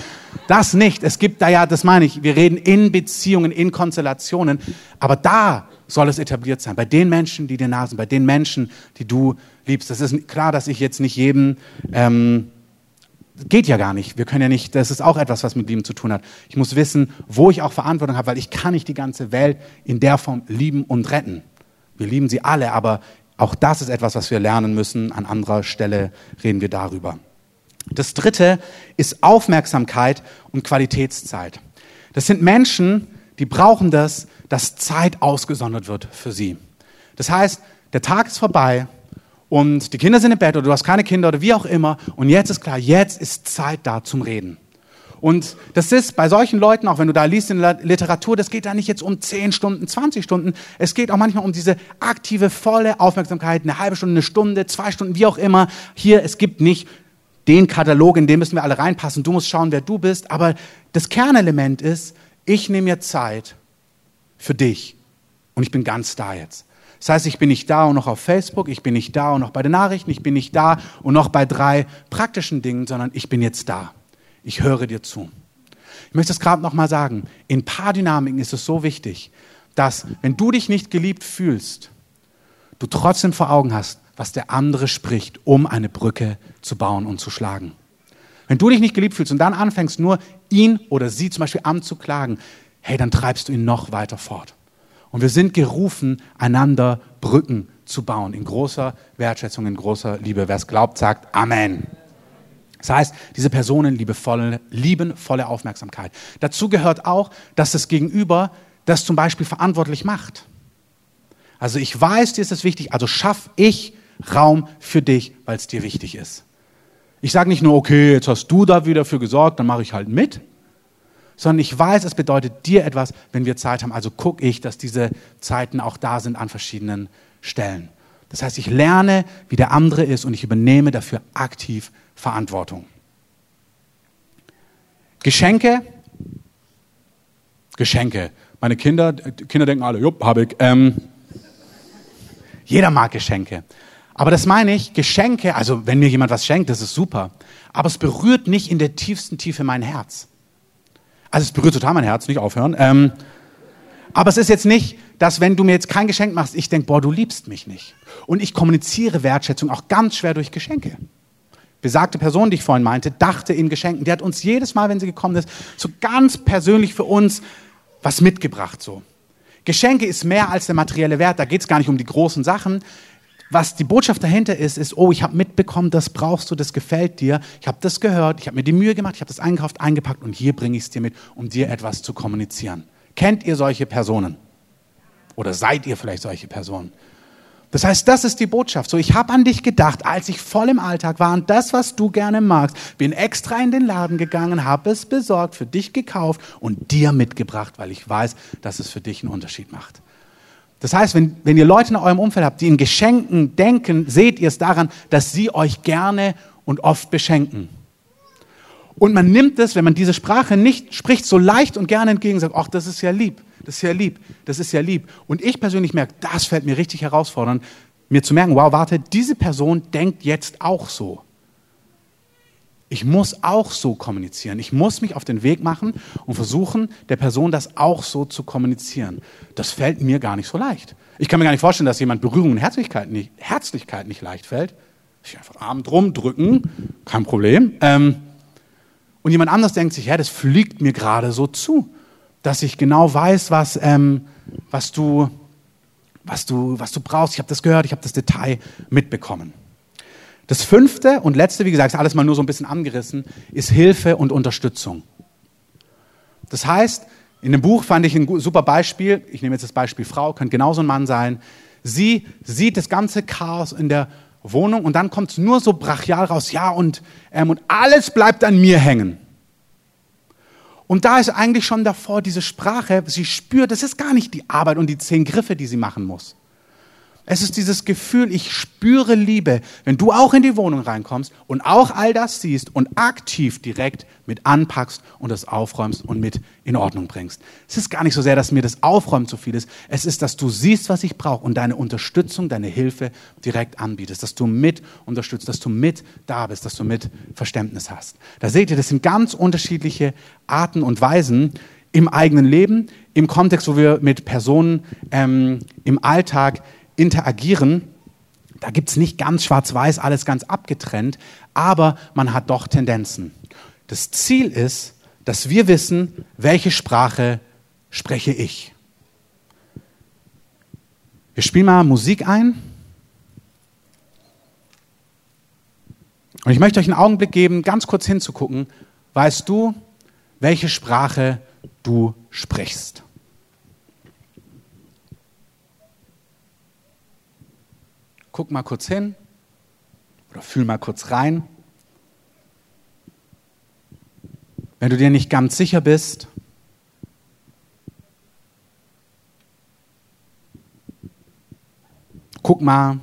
das nicht. Es gibt da ja, das meine ich, wir reden in Beziehungen, in Konstellationen. Aber da soll es etabliert sein. Bei den Menschen, die dir nah sind, bei den Menschen, die du liebst. Das ist klar, dass ich jetzt nicht jedem, ähm, geht ja gar nicht. Wir können ja nicht, das ist auch etwas, was mit Lieben zu tun hat. Ich muss wissen, wo ich auch Verantwortung habe, weil ich kann nicht die ganze Welt in der Form lieben und retten. Wir lieben sie alle, aber auch das ist etwas, was wir lernen müssen. An anderer Stelle reden wir darüber. Das dritte ist Aufmerksamkeit und Qualitätszeit. Das sind Menschen, die brauchen das, dass Zeit ausgesondert wird für sie. Das heißt, der Tag ist vorbei und die Kinder sind im Bett oder du hast keine Kinder oder wie auch immer und jetzt ist klar, jetzt ist Zeit da zum Reden. Und das ist bei solchen Leuten, auch wenn du da liest in der Literatur, das geht da nicht jetzt um 10 Stunden, 20 Stunden. Es geht auch manchmal um diese aktive, volle Aufmerksamkeit, eine halbe Stunde, eine Stunde, zwei Stunden, wie auch immer. Hier, es gibt nicht den Katalog, in den müssen wir alle reinpassen. Du musst schauen, wer du bist. Aber das Kernelement ist, ich nehme mir Zeit für dich. Und ich bin ganz da jetzt. Das heißt, ich bin nicht da und noch auf Facebook, ich bin nicht da und noch bei den Nachrichten, ich bin nicht da und noch bei drei praktischen Dingen, sondern ich bin jetzt da. Ich höre dir zu. Ich möchte es gerade nochmal sagen. In Paardynamiken ist es so wichtig, dass wenn du dich nicht geliebt fühlst, du trotzdem vor Augen hast, was der andere spricht, um eine Brücke zu bauen und zu schlagen. Wenn du dich nicht geliebt fühlst und dann anfängst, nur ihn oder sie zum Beispiel anzuklagen, hey, dann treibst du ihn noch weiter fort. Und wir sind gerufen, einander Brücken zu bauen, in großer Wertschätzung, in großer Liebe. Wer es glaubt, sagt Amen. Das heißt, diese Personen liebevolle, lieben volle Aufmerksamkeit. Dazu gehört auch, dass das Gegenüber das zum Beispiel verantwortlich macht. Also ich weiß, dir ist es wichtig, also schaff ich Raum für dich, weil es dir wichtig ist. Ich sage nicht nur, okay, jetzt hast du da wieder für gesorgt, dann mache ich halt mit, sondern ich weiß, es bedeutet dir etwas, wenn wir Zeit haben. Also gucke ich, dass diese Zeiten auch da sind an verschiedenen Stellen. Das heißt, ich lerne, wie der andere ist und ich übernehme dafür aktiv Verantwortung. Geschenke. Geschenke. Meine Kinder, Kinder denken alle, jupp, habe ich. Ähm, jeder mag Geschenke. Aber das meine ich, Geschenke, also wenn mir jemand was schenkt, das ist super. Aber es berührt nicht in der tiefsten Tiefe mein Herz. Also es berührt total mein Herz, nicht aufhören. Ähm, aber es ist jetzt nicht, dass wenn du mir jetzt kein Geschenk machst, ich denke, boah, du liebst mich nicht. Und ich kommuniziere Wertschätzung auch ganz schwer durch Geschenke. Besagte Person, die ich vorhin meinte, dachte in Geschenken. Die hat uns jedes Mal, wenn sie gekommen ist, so ganz persönlich für uns was mitgebracht. So. Geschenke ist mehr als der materielle Wert. Da geht es gar nicht um die großen Sachen. Was die Botschaft dahinter ist, ist, oh, ich habe mitbekommen, das brauchst du, das gefällt dir. Ich habe das gehört, ich habe mir die Mühe gemacht, ich habe das eingekauft, eingepackt und hier bringe ich es dir mit, um dir etwas zu kommunizieren. Kennt ihr solche Personen? Oder seid ihr vielleicht solche Personen? Das heißt, das ist die Botschaft. So, ich habe an dich gedacht, als ich voll im Alltag war und das, was du gerne magst, bin extra in den Laden gegangen, habe es besorgt, für dich gekauft und dir mitgebracht, weil ich weiß, dass es für dich einen Unterschied macht. Das heißt, wenn, wenn ihr Leute in eurem Umfeld habt, die in Geschenken denken, seht ihr es daran, dass sie euch gerne und oft beschenken. Und man nimmt es, wenn man diese Sprache nicht spricht, so leicht und gerne entgegen, sagt, ach, das ist ja lieb, das ist ja lieb, das ist ja lieb. Und ich persönlich merke, das fällt mir richtig herausfordernd, mir zu merken, wow, warte, diese Person denkt jetzt auch so. Ich muss auch so kommunizieren. Ich muss mich auf den Weg machen und versuchen, der Person das auch so zu kommunizieren. Das fällt mir gar nicht so leicht. Ich kann mir gar nicht vorstellen, dass jemand Berührung und Herzlichkeit nicht, Herzlichkeit nicht leicht fällt. Ich einfach Arm drum drücken, kein Problem. Ähm, und jemand anders denkt sich, ja, das fliegt mir gerade so zu, dass ich genau weiß, was, ähm, was, du, was, du, was du brauchst. Ich habe das gehört, ich habe das Detail mitbekommen. Das fünfte und letzte, wie gesagt, ist alles mal nur so ein bisschen angerissen, ist Hilfe und Unterstützung. Das heißt, in dem Buch fand ich ein super Beispiel. Ich nehme jetzt das Beispiel Frau, könnte genauso ein Mann sein. Sie sieht das ganze Chaos in der Wohnung und dann kommt es nur so brachial raus, ja, und, ähm, und alles bleibt an mir hängen. Und da ist eigentlich schon davor diese Sprache, sie spürt, das ist gar nicht die Arbeit und die zehn Griffe, die sie machen muss. Es ist dieses Gefühl, ich spüre Liebe, wenn du auch in die Wohnung reinkommst und auch all das siehst und aktiv direkt mit anpackst und das aufräumst und mit in Ordnung bringst. Es ist gar nicht so sehr, dass mir das Aufräumen zu viel ist. Es ist, dass du siehst, was ich brauche und deine Unterstützung, deine Hilfe direkt anbietest, dass du mit unterstützt, dass du mit da bist, dass du mit Verständnis hast. Da seht ihr, das sind ganz unterschiedliche Arten und Weisen im eigenen Leben, im Kontext, wo wir mit Personen ähm, im Alltag interagieren, da gibt es nicht ganz schwarz-weiß, alles ganz abgetrennt, aber man hat doch Tendenzen. Das Ziel ist, dass wir wissen, welche Sprache spreche ich. Wir spielen mal Musik ein. Und ich möchte euch einen Augenblick geben, ganz kurz hinzugucken. Weißt du, welche Sprache du sprichst? Guck mal kurz hin oder fühl mal kurz rein. Wenn du dir nicht ganz sicher bist, guck mal,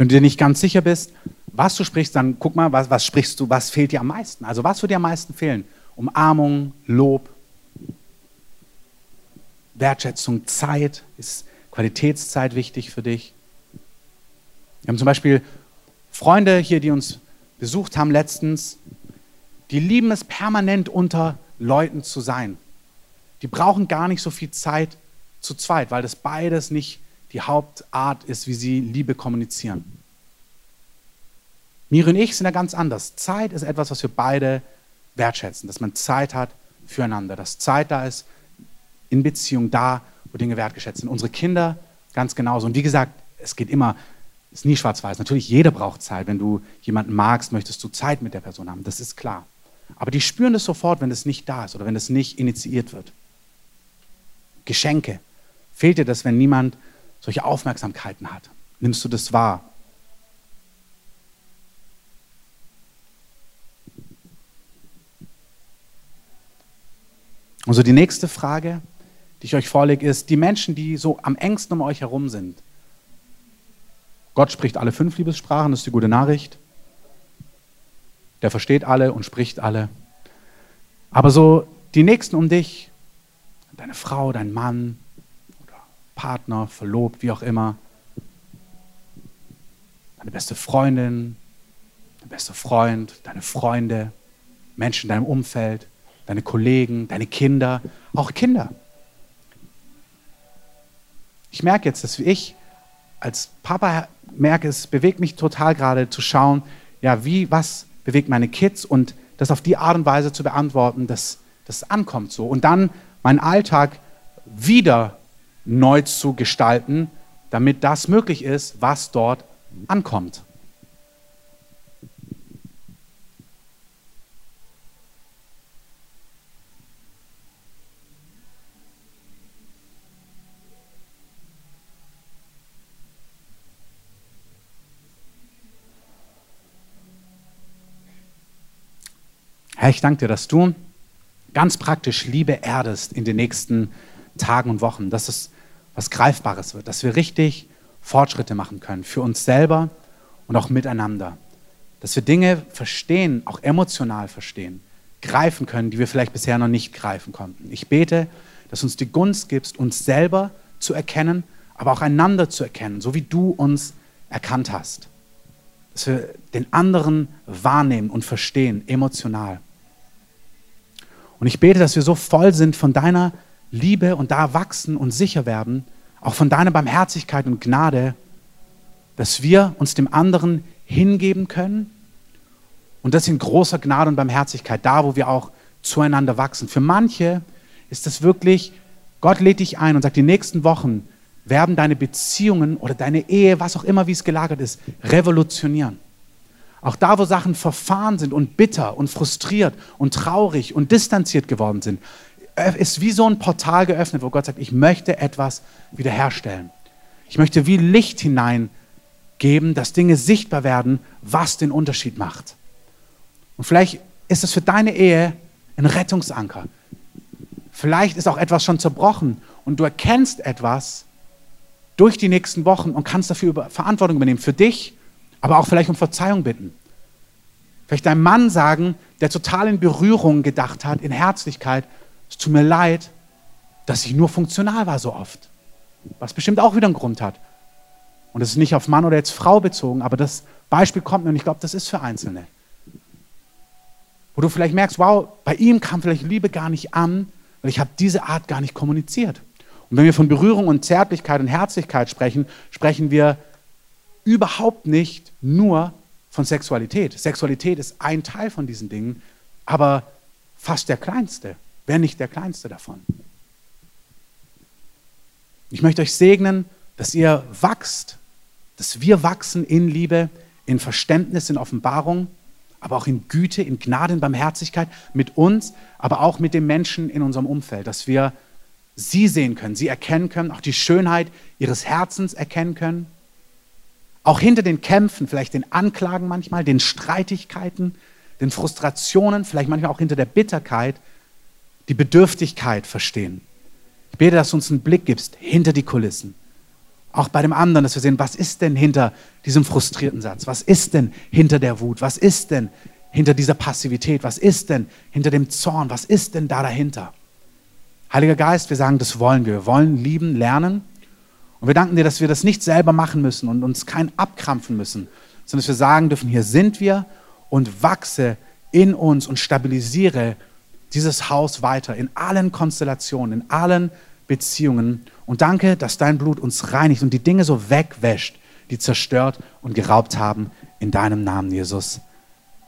Wenn du dir nicht ganz sicher bist, was du sprichst, dann guck mal, was, was sprichst du, was fehlt dir am meisten? Also was würde dir am meisten fehlen? Umarmung, Lob, Wertschätzung, Zeit. Ist Qualitätszeit wichtig für dich? Wir haben zum Beispiel Freunde hier, die uns besucht haben letztens, die lieben es permanent unter Leuten zu sein. Die brauchen gar nicht so viel Zeit zu zweit, weil das beides nicht die Hauptart ist, wie sie Liebe kommunizieren. Miri und ich sind da ganz anders. Zeit ist etwas, was wir beide wertschätzen, dass man Zeit hat füreinander, dass Zeit da ist in Beziehung da, wo Dinge wertgeschätzt sind. Unsere Kinder ganz genauso. Und wie gesagt, es geht immer, es ist nie schwarz-weiß. Natürlich, jeder braucht Zeit. Wenn du jemanden magst, möchtest du Zeit mit der Person haben. Das ist klar. Aber die spüren das sofort, wenn es nicht da ist oder wenn es nicht initiiert wird. Geschenke. Fehlt dir das, wenn niemand solche Aufmerksamkeiten hat? Nimmst du das wahr? Und so die nächste Frage, die ich euch vorlege, ist, die Menschen, die so am engsten um euch herum sind, Gott spricht alle fünf Liebessprachen, das ist die gute Nachricht. Der versteht alle und spricht alle. Aber so die Nächsten um dich, deine Frau, dein Mann oder Partner, verlobt, wie auch immer, deine beste Freundin, dein bester Freund, deine Freunde, Menschen in deinem Umfeld, deine Kollegen, deine Kinder, auch Kinder. Ich merke jetzt, dass ich als Papa merke, es bewegt mich total gerade zu schauen, ja, wie, was bewegt meine Kids und das auf die Art und Weise zu beantworten, dass das ankommt so. Und dann meinen Alltag wieder neu zu gestalten, damit das möglich ist, was dort ankommt. Herr, ich danke dir, dass du ganz praktisch Liebe erdest in den nächsten Tagen und Wochen, dass es was Greifbares wird, dass wir richtig Fortschritte machen können für uns selber und auch miteinander. Dass wir Dinge verstehen, auch emotional verstehen, greifen können, die wir vielleicht bisher noch nicht greifen konnten. Ich bete, dass uns die Gunst gibst, uns selber zu erkennen, aber auch einander zu erkennen, so wie du uns erkannt hast. Dass wir den anderen wahrnehmen und verstehen, emotional. Und ich bete, dass wir so voll sind von deiner Liebe und da wachsen und sicher werden, auch von deiner Barmherzigkeit und Gnade, dass wir uns dem anderen hingeben können und das in großer Gnade und Barmherzigkeit, da wo wir auch zueinander wachsen. Für manche ist das wirklich, Gott lädt dich ein und sagt, die nächsten Wochen werden deine Beziehungen oder deine Ehe, was auch immer, wie es gelagert ist, revolutionieren. Auch da, wo Sachen verfahren sind und bitter und frustriert und traurig und distanziert geworden sind, ist wie so ein Portal geöffnet, wo Gott sagt, ich möchte etwas wiederherstellen. Ich möchte wie Licht hineingeben, dass Dinge sichtbar werden, was den Unterschied macht. Und vielleicht ist es für deine Ehe ein Rettungsanker. Vielleicht ist auch etwas schon zerbrochen und du erkennst etwas durch die nächsten Wochen und kannst dafür Verantwortung übernehmen, für dich aber auch vielleicht um Verzeihung bitten. Vielleicht deinem Mann sagen, der total in Berührung gedacht hat, in Herzlichkeit, es tut mir leid, dass ich nur funktional war so oft. Was bestimmt auch wieder einen Grund hat. Und es ist nicht auf Mann oder jetzt Frau bezogen, aber das Beispiel kommt mir und ich glaube, das ist für Einzelne. Wo du vielleicht merkst, wow, bei ihm kam vielleicht Liebe gar nicht an, weil ich habe diese Art gar nicht kommuniziert. Und wenn wir von Berührung und Zärtlichkeit und Herzlichkeit sprechen, sprechen wir überhaupt nicht nur von Sexualität. Sexualität ist ein Teil von diesen Dingen, aber fast der kleinste, wenn nicht der kleinste davon. Ich möchte euch segnen, dass ihr wachst, dass wir wachsen in Liebe, in Verständnis, in Offenbarung, aber auch in Güte, in Gnade, in Barmherzigkeit mit uns, aber auch mit den Menschen in unserem Umfeld, dass wir sie sehen können, sie erkennen können, auch die Schönheit ihres Herzens erkennen können auch hinter den Kämpfen, vielleicht den Anklagen manchmal, den Streitigkeiten, den Frustrationen, vielleicht manchmal auch hinter der Bitterkeit, die Bedürftigkeit verstehen. Ich bete, dass du uns einen Blick gibst hinter die Kulissen. Auch bei dem anderen, dass wir sehen, was ist denn hinter diesem frustrierten Satz? Was ist denn hinter der Wut? Was ist denn hinter dieser Passivität? Was ist denn hinter dem Zorn? Was ist denn da dahinter? Heiliger Geist, wir sagen, das wollen wir. Wir wollen lieben, lernen und wir danken dir, dass wir das nicht selber machen müssen und uns kein abkrampfen müssen, sondern dass wir sagen dürfen, hier sind wir und wachse in uns und stabilisiere dieses Haus weiter in allen Konstellationen, in allen Beziehungen. Und danke, dass dein Blut uns reinigt und die Dinge so wegwäscht, die zerstört und geraubt haben. In deinem Namen, Jesus.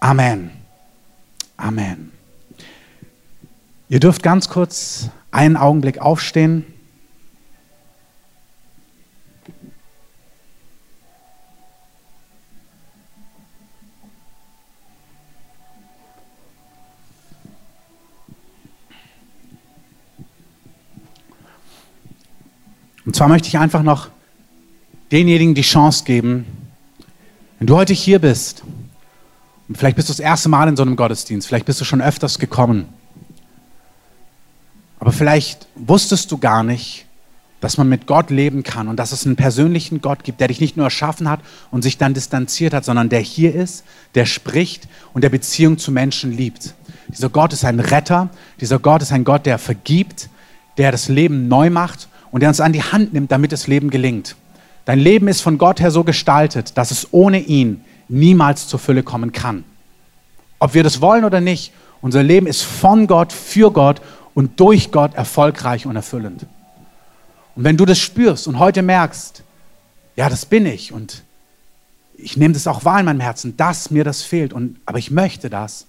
Amen. Amen. Ihr dürft ganz kurz einen Augenblick aufstehen. Und zwar möchte ich einfach noch denjenigen die Chance geben, wenn du heute hier bist, und vielleicht bist du das erste Mal in so einem Gottesdienst, vielleicht bist du schon öfters gekommen, aber vielleicht wusstest du gar nicht, dass man mit Gott leben kann und dass es einen persönlichen Gott gibt, der dich nicht nur erschaffen hat und sich dann distanziert hat, sondern der hier ist, der spricht und der Beziehung zu Menschen liebt. Dieser Gott ist ein Retter, dieser Gott ist ein Gott, der vergibt, der das Leben neu macht und der uns an die Hand nimmt, damit das Leben gelingt. Dein Leben ist von Gott her so gestaltet, dass es ohne ihn niemals zur Fülle kommen kann. Ob wir das wollen oder nicht, unser Leben ist von Gott, für Gott und durch Gott erfolgreich und erfüllend. Und wenn du das spürst und heute merkst, ja, das bin ich und ich nehme das auch wahr in meinem Herzen, dass mir das fehlt, und, aber ich möchte das,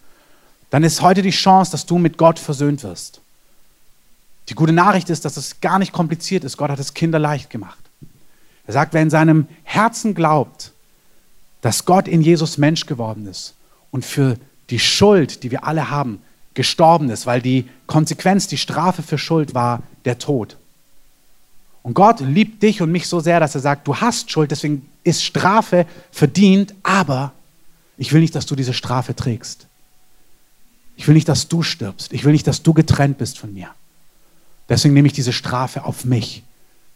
dann ist heute die Chance, dass du mit Gott versöhnt wirst. Die gute Nachricht ist, dass es gar nicht kompliziert ist. Gott hat es kinderleicht gemacht. Er sagt, wer in seinem Herzen glaubt, dass Gott in Jesus Mensch geworden ist und für die Schuld, die wir alle haben, gestorben ist, weil die Konsequenz, die Strafe für Schuld war der Tod. Und Gott liebt dich und mich so sehr, dass er sagt, du hast Schuld, deswegen ist Strafe verdient, aber ich will nicht, dass du diese Strafe trägst. Ich will nicht, dass du stirbst. Ich will nicht, dass du getrennt bist von mir. Deswegen nehme ich diese Strafe auf mich.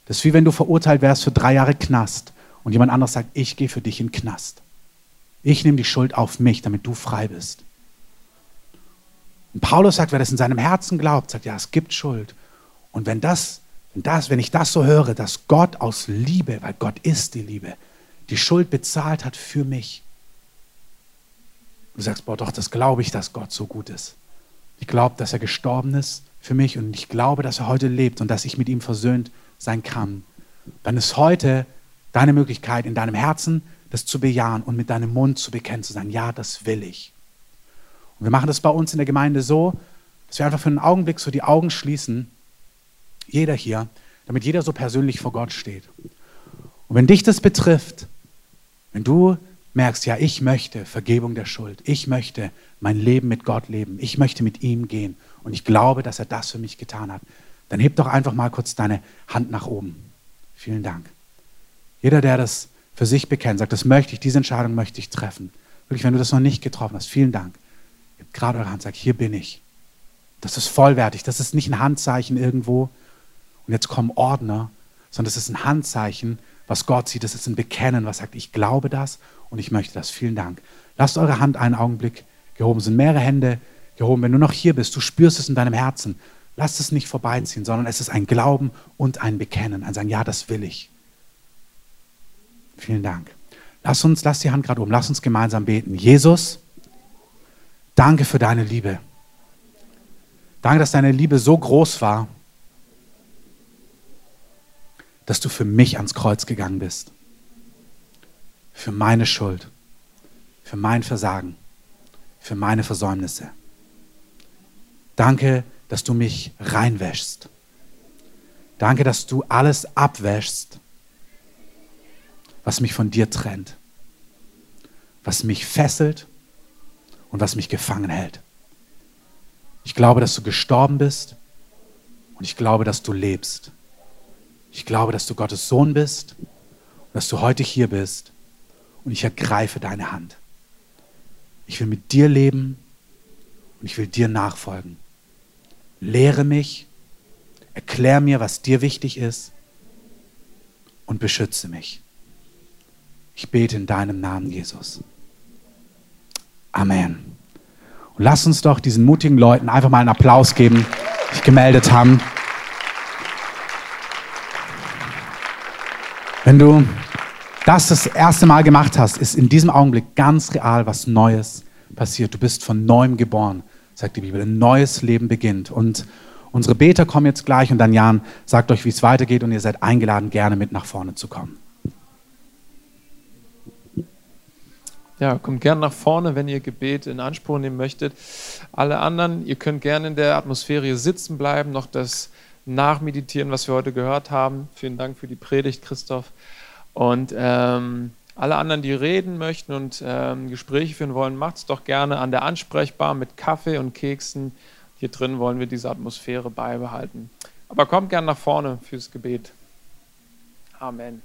Das ist wie wenn du verurteilt wärst für drei Jahre Knast und jemand anderes sagt, ich gehe für dich in den Knast. Ich nehme die Schuld auf mich, damit du frei bist. Und Paulus sagt, wer das in seinem Herzen glaubt, sagt, ja, es gibt Schuld. Und wenn das und das, wenn ich das so höre, dass Gott aus Liebe, weil Gott ist die Liebe, die Schuld bezahlt hat für mich. Du sagst, boah, doch, das glaube ich, dass Gott so gut ist. Ich glaube, dass er gestorben ist für mich und ich glaube, dass er heute lebt und dass ich mit ihm versöhnt sein kann. Dann ist heute deine Möglichkeit, in deinem Herzen das zu bejahen und mit deinem Mund zu bekennen, zu sagen, ja, das will ich. Und wir machen das bei uns in der Gemeinde so, dass wir einfach für einen Augenblick so die Augen schließen jeder hier, damit jeder so persönlich vor Gott steht. Und wenn dich das betrifft, wenn du merkst, ja, ich möchte Vergebung der Schuld, ich möchte mein Leben mit Gott leben, ich möchte mit ihm gehen und ich glaube, dass er das für mich getan hat, dann heb doch einfach mal kurz deine Hand nach oben. Vielen Dank. Jeder, der das für sich bekennt, sagt, das möchte ich, diese Entscheidung möchte ich treffen. Wirklich, wenn du das noch nicht getroffen hast, vielen Dank. Gebt gerade eure Hand, sagt, hier bin ich. Das ist vollwertig, das ist nicht ein Handzeichen irgendwo, und jetzt kommen Ordner, sondern es ist ein Handzeichen, was Gott sieht. Es ist ein Bekennen, was sagt, ich glaube das und ich möchte das. Vielen Dank. Lasst eure Hand einen Augenblick gehoben. Es sind mehrere Hände gehoben. Wenn du noch hier bist, du spürst es in deinem Herzen. Lass es nicht vorbeiziehen, sondern es ist ein Glauben und ein Bekennen. Ein Sagen, ja, das will ich. Vielen Dank. Lass uns, lass die Hand gerade oben, lass uns gemeinsam beten. Jesus, danke für deine Liebe. Danke, dass deine Liebe so groß war, dass du für mich ans Kreuz gegangen bist. Für meine Schuld, für mein Versagen, für meine Versäumnisse. Danke, dass du mich reinwäschst. Danke, dass du alles abwäschst, was mich von dir trennt, was mich fesselt und was mich gefangen hält. Ich glaube, dass du gestorben bist und ich glaube, dass du lebst. Ich glaube, dass du Gottes Sohn bist und dass du heute hier bist und ich ergreife deine Hand. Ich will mit dir leben und ich will dir nachfolgen. Lehre mich, erklär mir, was dir wichtig ist und beschütze mich. Ich bete in deinem Namen, Jesus. Amen. Und lass uns doch diesen mutigen Leuten einfach mal einen Applaus geben, die sich gemeldet haben. Wenn du das das erste Mal gemacht hast, ist in diesem Augenblick ganz real was Neues passiert. Du bist von neuem geboren, sagt die Bibel. Ein neues Leben beginnt. Und unsere Beter kommen jetzt gleich und dann Jan sagt euch, wie es weitergeht und ihr seid eingeladen, gerne mit nach vorne zu kommen.
Ja, kommt gerne nach vorne, wenn ihr Gebet in Anspruch nehmen möchtet. Alle anderen, ihr könnt gerne in der Atmosphäre sitzen bleiben, noch das nachmeditieren, was wir heute gehört haben. Vielen Dank für die Predigt, Christoph. Und ähm, alle anderen, die reden möchten und ähm, Gespräche führen wollen, macht es doch gerne an der Ansprechbar mit Kaffee und Keksen. Hier drin wollen wir diese Atmosphäre beibehalten. Aber kommt gerne nach vorne fürs Gebet. Amen.